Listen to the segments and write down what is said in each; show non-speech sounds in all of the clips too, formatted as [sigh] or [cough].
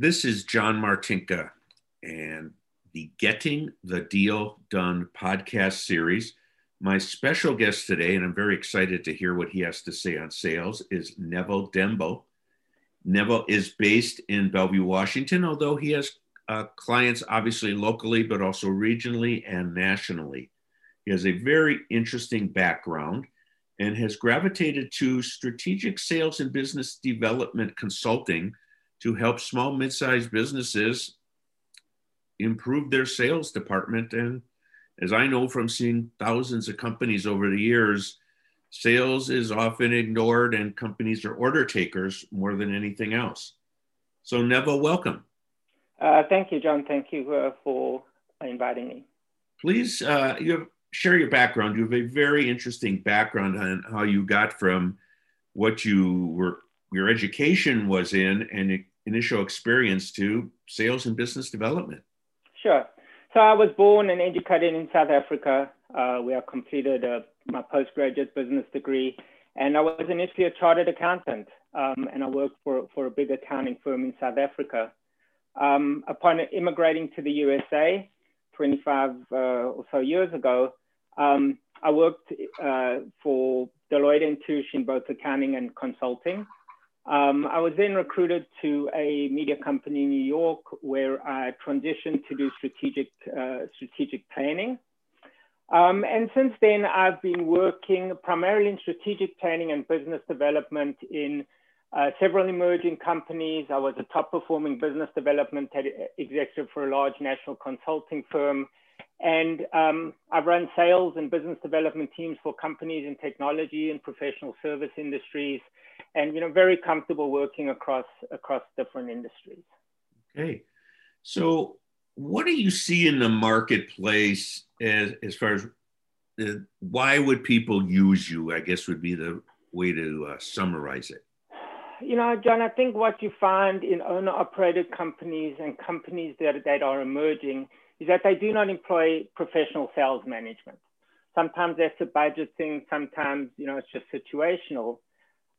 This is John Martinka and the Getting the Deal Done podcast series. My special guest today, and I'm very excited to hear what he has to say on sales, is Neville Dembo. Neville is based in Bellevue, Washington, although he has uh, clients obviously locally, but also regionally and nationally. He has a very interesting background and has gravitated to strategic sales and business development consulting to help small, mid sized businesses improve their sales department. And as I know from seeing thousands of companies over the years, sales is often ignored and companies are order takers more than anything else. So, Neville, welcome. Uh, thank you, John. Thank you uh, for inviting me. Please, uh, you have, share your background. You have a very interesting background on how you got from what you were, your education was in, and initial experience to sales and business development. Sure. So I was born and educated in South Africa, uh, where I completed uh, my postgraduate business degree. And I was initially a chartered accountant, um, and I worked for, for a big accounting firm in South Africa. Um, upon immigrating to the USA 25 uh, or so years ago, um, I worked uh, for Deloitte and Touche in both accounting and consulting. Um, I was then recruited to a media company in New York where I transitioned to do strategic, uh, strategic planning. Um, and since then, I've been working primarily in strategic planning and business development in uh, several emerging companies. I was a top performing business development executive for a large national consulting firm. And um, I've run sales and business development teams for companies in technology and professional service industries and you know very comfortable working across across different industries. Okay. So what do you see in the marketplace as as far as uh, why would people use you i guess would be the way to uh, summarize it? You know john i think what you find in owner operated companies and companies that, that are emerging is that they do not employ professional sales management. Sometimes that's a budget thing sometimes you know it's just situational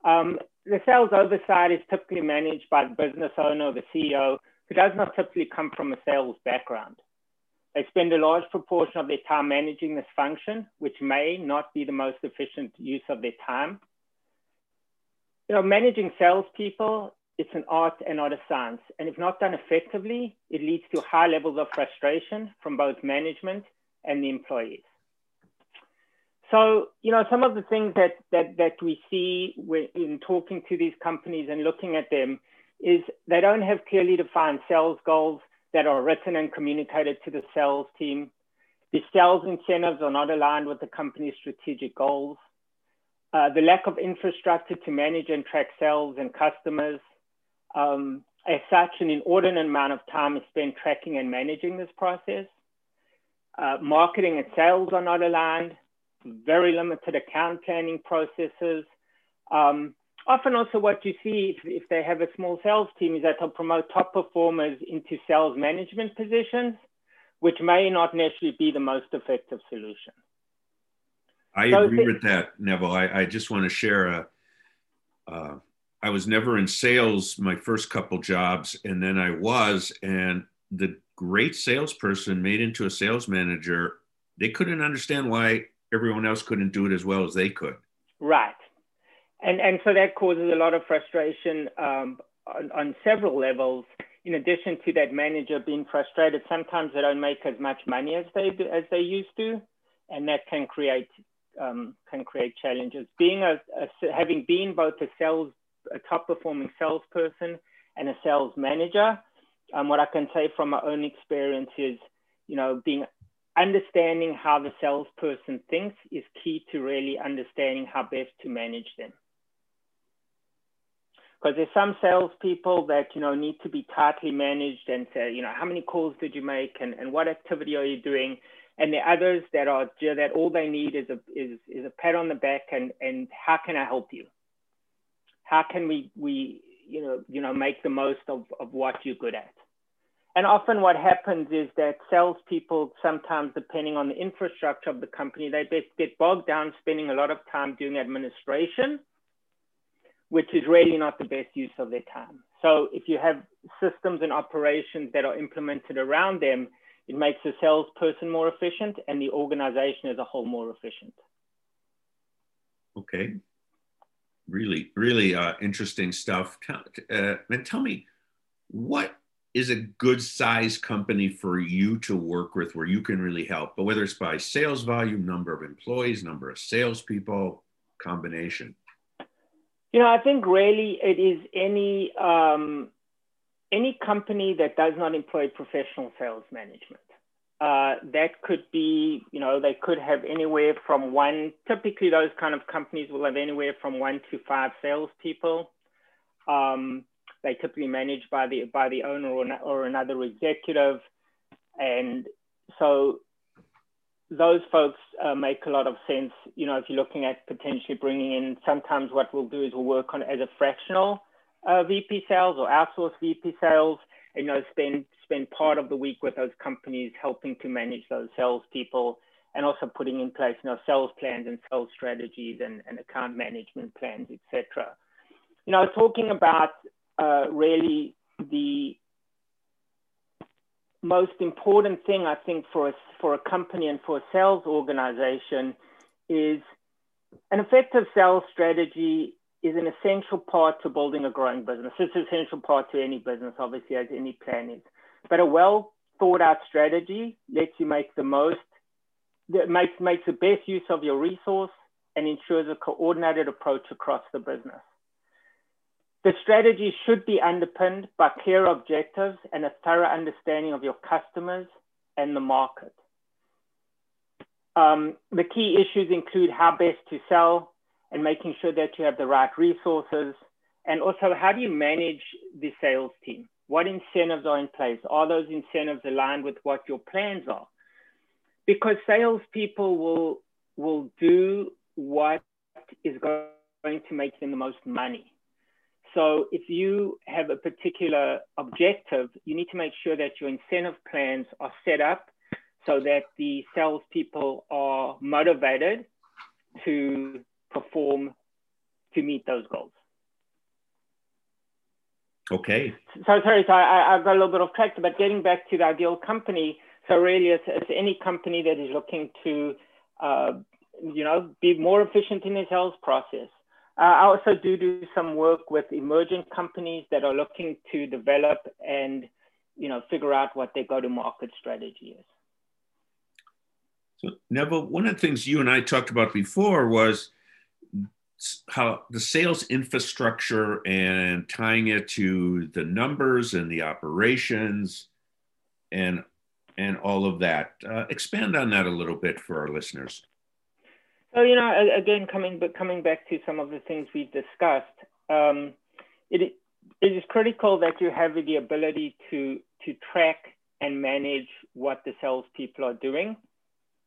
um, the sales oversight is typically managed by the business owner or the CEO who does not typically come from a sales background. They spend a large proportion of their time managing this function, which may not be the most efficient use of their time. You know, managing salespeople, it's an art and not a science. And if not done effectively, it leads to high levels of frustration from both management and the employees. So, you know, some of the things that, that, that we see in talking to these companies and looking at them is they don't have clearly defined sales goals that are written and communicated to the sales team. The sales incentives are not aligned with the company's strategic goals. Uh, the lack of infrastructure to manage and track sales and customers. Um, as such, an inordinate amount of time is spent tracking and managing this process. Uh, marketing and sales are not aligned very limited account planning processes. Um, often also what you see if, if, they have a small sales team is that they'll promote top performers into sales management positions, which may not necessarily be the most effective solution. I so agree with that, Neville. I, I just want to share a. Uh, I was never in sales my first couple jobs, and then I was, and the great salesperson made into a sales manager, they couldn't understand why everyone else couldn't do it as well as they could. Right. And, and so that causes a lot of frustration um, on, on several levels. In addition to that manager being frustrated, sometimes they don't make as much money as they do, as they used to, and that can create um, can create challenges. Being a, a, having been both a sales a top performing salesperson and a sales manager, um, what I can say from my own experience is, you know, being understanding how the salesperson thinks is key to really understanding how best to manage them. Because there's some salespeople that you know need to be tightly managed and say, you know, how many calls did you make and, and what activity are you doing? And the others that are that all they need is a is, is a pat on the back and and how can I help you? How can we we you know you know make the most of, of what you're good at? And often what happens is that salespeople, sometimes depending on the infrastructure of the company, they get bogged down spending a lot of time doing administration, which is really not the best use of their time. So if you have systems and operations that are implemented around them, it makes the salesperson more efficient and the organization as a whole more efficient. Okay. Really, really uh, interesting stuff. Uh, and tell me, what is a good size company for you to work with where you can really help, but whether it's by sales volume, number of employees, number of salespeople, combination? You know, I think really it is any um, any company that does not employ professional sales management. Uh, that could be, you know, they could have anywhere from one. Typically, those kind of companies will have anywhere from one to five salespeople. Um, they typically managed by the by the owner or, or another executive, and so those folks uh, make a lot of sense. You know, if you're looking at potentially bringing in, sometimes what we'll do is we'll work on as a fractional uh, VP sales or outsource VP sales, and you know, spend spend part of the week with those companies helping to manage those salespeople and also putting in place you know sales plans and sales strategies and, and account management plans, etc. You know, talking about uh, really the most important thing I think for a, for a company and for a sales organization is an effective sales strategy is an essential part to building a growing business. It's an essential part to any business, obviously, as any plan is. But a well thought out strategy lets you make the most, makes, makes the best use of your resource and ensures a coordinated approach across the business. The strategy should be underpinned by clear objectives and a thorough understanding of your customers and the market. Um, the key issues include how best to sell and making sure that you have the right resources. And also, how do you manage the sales team? What incentives are in place? Are those incentives aligned with what your plans are? Because salespeople will, will do what is going to make them the most money. So if you have a particular objective, you need to make sure that your incentive plans are set up so that the salespeople are motivated to perform to meet those goals. Okay. So sorry, so I, I got a little bit off track, but getting back to the ideal company. So really, it's, it's any company that is looking to, uh, you know, be more efficient in their sales process, uh, I also do do some work with emerging companies that are looking to develop and you know figure out what their go-to-market strategy is. So Neville, one of the things you and I talked about before was how the sales infrastructure and tying it to the numbers and the operations and and all of that. Uh, expand on that a little bit for our listeners. So you know, again, coming but coming back to some of the things we've discussed, um, it it is critical that you have the ability to to track and manage what the salespeople are doing,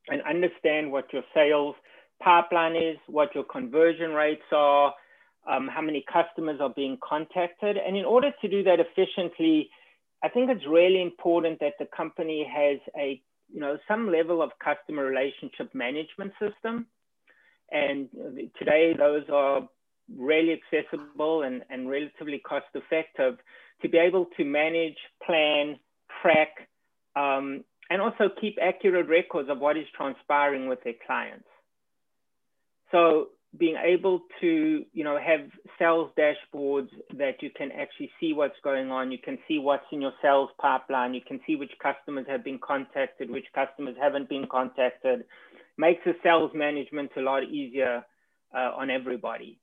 and understand what your sales pipeline is, what your conversion rates are, um, how many customers are being contacted, and in order to do that efficiently, I think it's really important that the company has a you know some level of customer relationship management system and today, those are really accessible and, and relatively cost effective to be able to manage, plan, track, um, and also keep accurate records of what is transpiring with their clients. So being able to, you know, have sales dashboards that you can actually see what's going on. You can see what's in your sales pipeline. You can see which customers have been contacted, which customers haven't been contacted makes the sales management a lot easier uh, on everybody.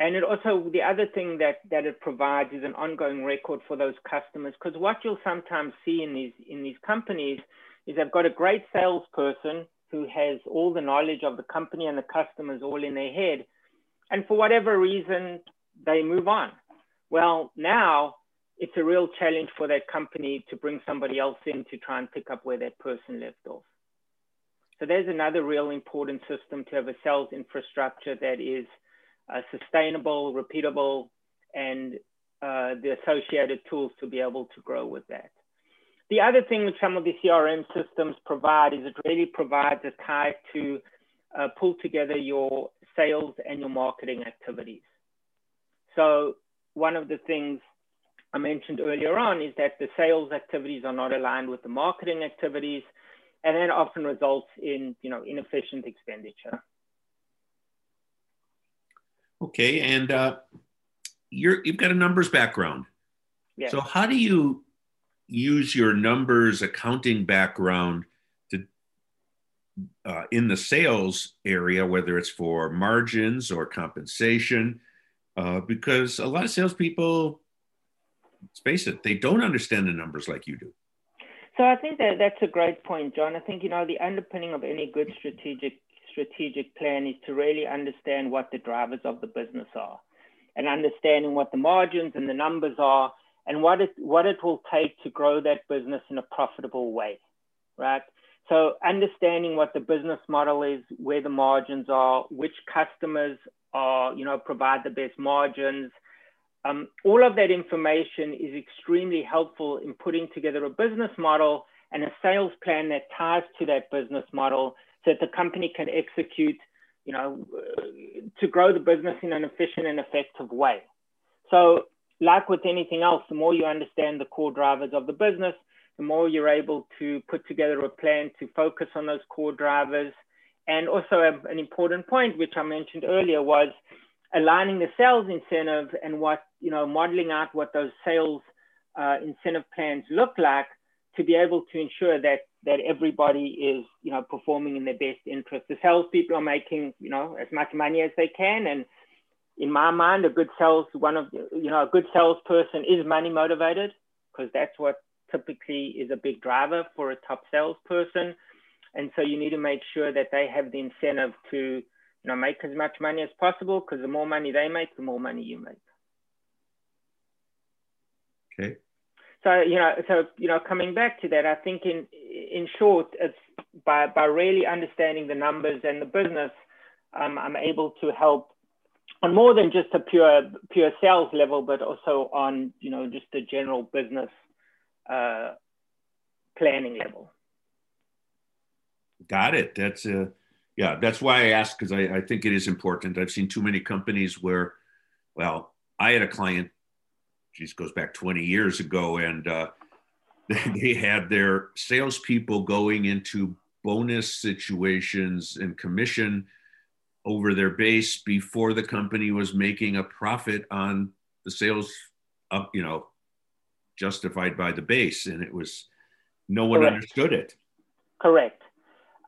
And it also, the other thing that, that it provides is an ongoing record for those customers. Because what you'll sometimes see in these, in these companies is they've got a great salesperson who has all the knowledge of the company and the customers all in their head. And for whatever reason, they move on. Well, now it's a real challenge for that company to bring somebody else in to try and pick up where that person left off. So there's another real important system to have a sales infrastructure that is uh, sustainable, repeatable, and uh, the associated tools to be able to grow with that. The other thing that some of the CRM systems provide is it really provides a tie to uh, pull together your sales and your marketing activities. So one of the things I mentioned earlier on is that the sales activities are not aligned with the marketing activities, and that often results in you know inefficient expenditure. Okay, and uh, you're you've got a numbers background. Yeah. So how do you use your numbers accounting background to uh, in the sales area, whether it's for margins or compensation? Uh, because a lot of salespeople, let's face it, they don't understand the numbers like you do. So I think that that's a great point, John. I think you know the underpinning of any good strategic strategic plan is to really understand what the drivers of the business are, and understanding what the margins and the numbers are, and what it what it will take to grow that business in a profitable way, right? So understanding what the business model is, where the margins are, which customers are, you know, provide the best margins. Um, all of that information is extremely helpful in putting together a business model and a sales plan that ties to that business model so that the company can execute, you know, to grow the business in an efficient and effective way. So like with anything else, the more you understand the core drivers of the business, the more you're able to put together a plan to focus on those core drivers. And also an important point, which I mentioned earlier, was aligning the sales incentive and what, you know, modeling out what those sales uh, incentive plans look like to be able to ensure that that everybody is, you know, performing in their best interest. The salespeople are making, you know, as much money as they can, and in my mind, a good sales one of you know a good salesperson is money motivated because that's what typically is a big driver for a top salesperson. And so you need to make sure that they have the incentive to you know make as much money as possible because the more money they make, the more money you make. Okay. So you know, so you know, coming back to that, I think in in short, it's by by really understanding the numbers and the business, um, I'm able to help on more than just a pure pure sales level, but also on you know just a general business uh, planning level. Got it. That's a uh, yeah. That's why I asked because I, I think it is important. I've seen too many companies where, well, I had a client. Geez, goes back 20 years ago, and uh, [laughs] they had their salespeople going into bonus situations and commission over their base before the company was making a profit on the sales up, you know, justified by the base. And it was, no one Correct. understood it. Correct.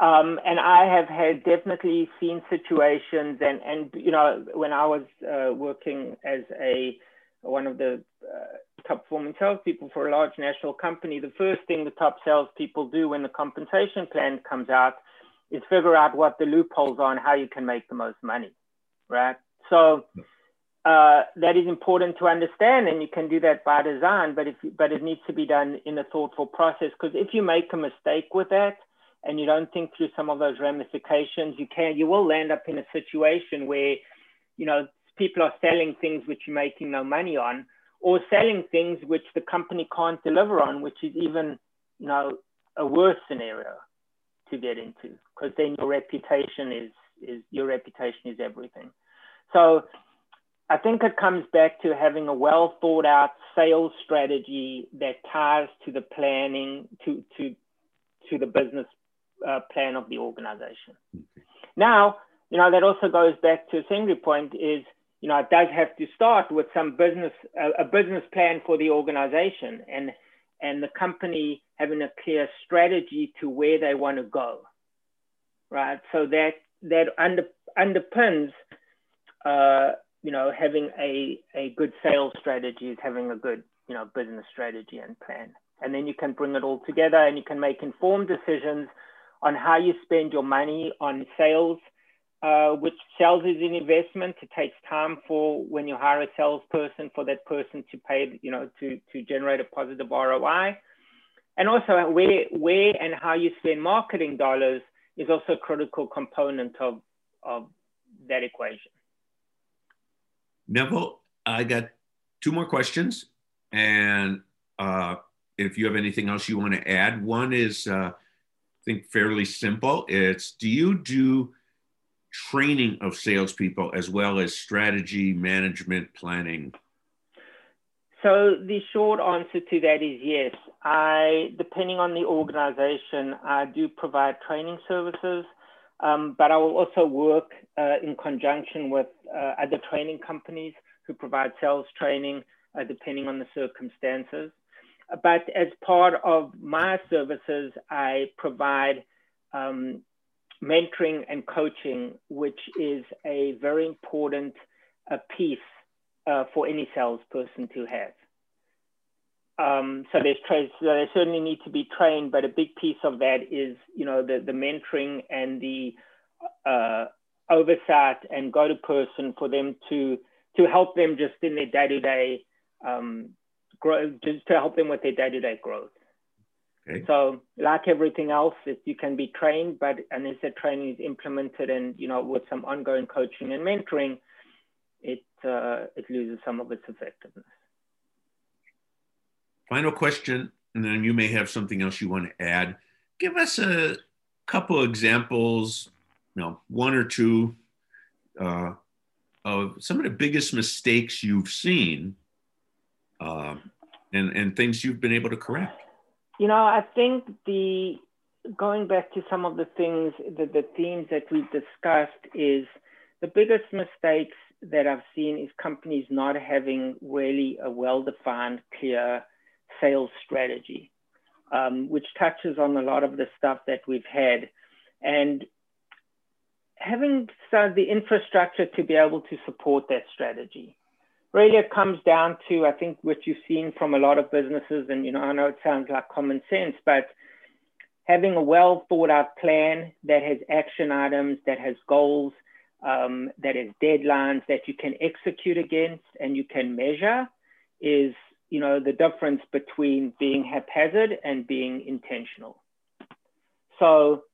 Um, and I have had definitely seen situations, and and you know when I was uh, working as a one of the uh, top performing salespeople for a large national company, the first thing the top salespeople do when the compensation plan comes out is figure out what the loopholes are and how you can make the most money, right? So uh, that is important to understand, and you can do that by design. But if but it needs to be done in a thoughtful process because if you make a mistake with that and you don't think through some of those ramifications, you can you will land up in a situation where you know people are selling things which you're making no money on, or selling things which the company can't deliver on, which is even you know a worse scenario to get into because then your reputation is is your reputation is everything. So I think it comes back to having a well thought out sales strategy that ties to the planning to to to the business uh, plan of the organization. Now, you know that also goes back to a secondary point is you know it does have to start with some business a, a business plan for the organization and and the company having a clear strategy to where they want to go, right? So that that under, underpins, uh, you know, having a, a good sales strategy is having a good, you know, business strategy and plan. And then you can bring it all together and you can make informed decisions on how you spend your money on sales uh, which sales is an investment. It takes time for when you hire a salesperson for that person to pay, you know, to, to generate a positive ROI. And also where, where and how you spend marketing dollars is also a critical component of, of that equation. Neville, I got two more questions. And uh, if you have anything else you want to add, one is, uh, I think, fairly simple. It's do you do training of salespeople as well as strategy, management, planning? So the short answer to that is yes. I, depending on the organization, I do provide training services, um, but I will also work uh, in conjunction with uh, other training companies who provide sales training, uh, depending on the circumstances. But as part of my services, I provide um, mentoring and coaching, which is a very important uh, piece uh, for any salesperson to have. Um, so there's so they certainly need to be trained, but a big piece of that is you know the the mentoring and the uh, oversight and go to person for them to to help them just in their day to day growth, just to help them with their day to day growth. Okay. So, like everything else, it, you can be trained, but unless the training is implemented and you know with some ongoing coaching and mentoring, it uh, it loses some of its effectiveness. Final question, and then you may have something else you want to add. Give us a couple examples, you know, one or two uh, of some of the biggest mistakes you've seen, uh, and and things you've been able to correct. You know, I think the going back to some of the things, the, the themes that we've discussed is the biggest mistakes that I've seen is companies not having really a well-defined, clear sales strategy, um, which touches on a lot of the stuff that we've had. And having the infrastructure to be able to support that strategy really it comes down to I think what you've seen from a lot of businesses, and you know I know it sounds like common sense, but having a well thought out plan that has action items, that has goals, um, that has deadlines that you can execute against and you can measure is you know the difference between being haphazard and being intentional. So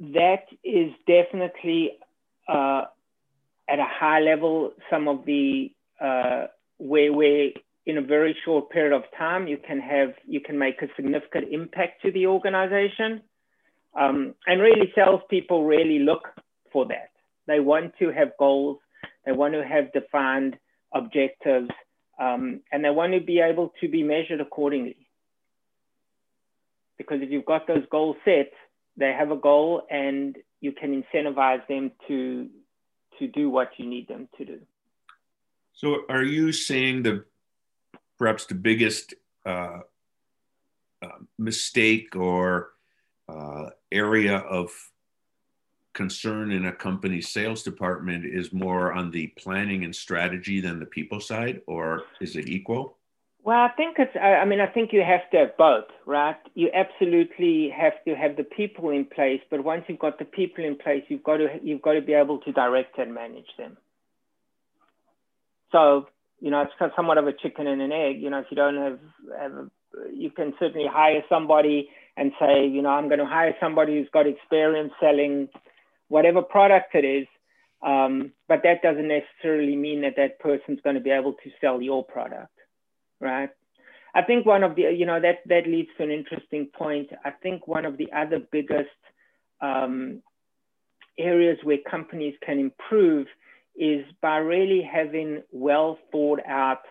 that is definitely uh, at a high level some of the uh, where where in a very short period of time you can have you can make a significant impact to the organization. Um, and really salespeople really look for that. They want to have goals. They want to have defined objectives um, and they want to be able to be measured accordingly. Because if you've got those goals set they have a goal and you can incentivize them to to do what you need them to do. So, are you saying the perhaps the biggest uh, uh, mistake or uh, area of concern in a company's sales department is more on the planning and strategy than the people side, or is it equal? Well, I think it's, I mean, I think you have to have both, right? You absolutely have to have the people in place, but once you've got the people in place, you've got to, you've got to be able to direct and manage them. So, you know, it's somewhat of a chicken and an egg. You know, if you don't have, have a, you can certainly hire somebody and say, you know, I'm going to hire somebody who's got experience selling whatever product it is. Um, but that doesn't necessarily mean that that person's going to be able to sell your product right? I think one of the, you know, that, that leads to an interesting point. I think one of the other biggest um, areas where companies can improve is by really having well thought out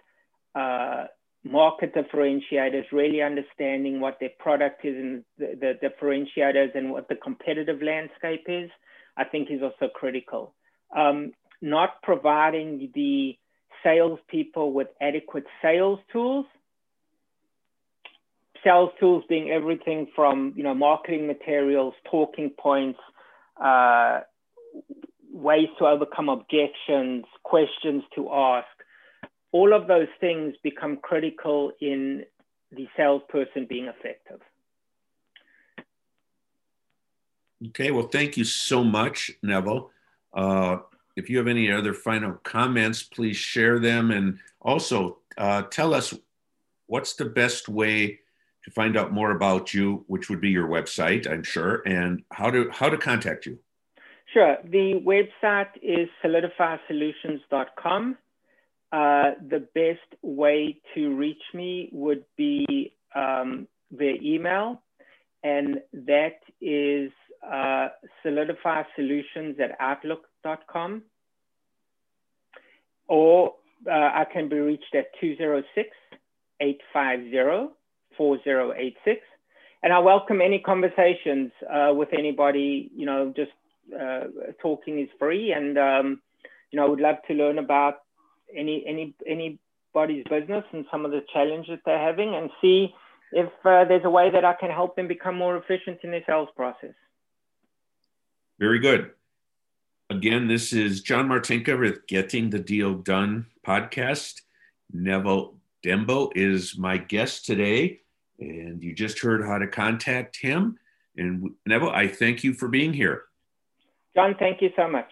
uh, market differentiators, really understanding what their product is and the, the, differentiators and what the competitive landscape is, I think is also critical. Um, not providing the salespeople with adequate sales tools. Sales tools being everything from you know marketing materials, talking points, uh, ways to overcome objections, questions to ask. All of those things become critical in the salesperson being effective. Okay, well, thank you so much, Neville. Uh, if you have any other final comments, please share them. And also uh, tell us what's the best way to find out more about you, which would be your website, I'm sure, and how to how to contact you. Sure. The website is solidifysolutions.com. Uh, the best way to reach me would be um, via email, and that is uh, solidifysolutions at outlook.com. Or uh, I can be reached at 206 850 4086. And I welcome any conversations uh, with anybody. You know, just uh, talking is free. And, um, you know, I would love to learn about any, any, anybody's business and some of the challenges they're having and see if uh, there's a way that I can help them become more efficient in their sales process. Very good. Again, this is John Martinka with Getting the Deal Done podcast. Neville Dembo is my guest today, and you just heard how to contact him. And Neville, I thank you for being here. John, thank you so much.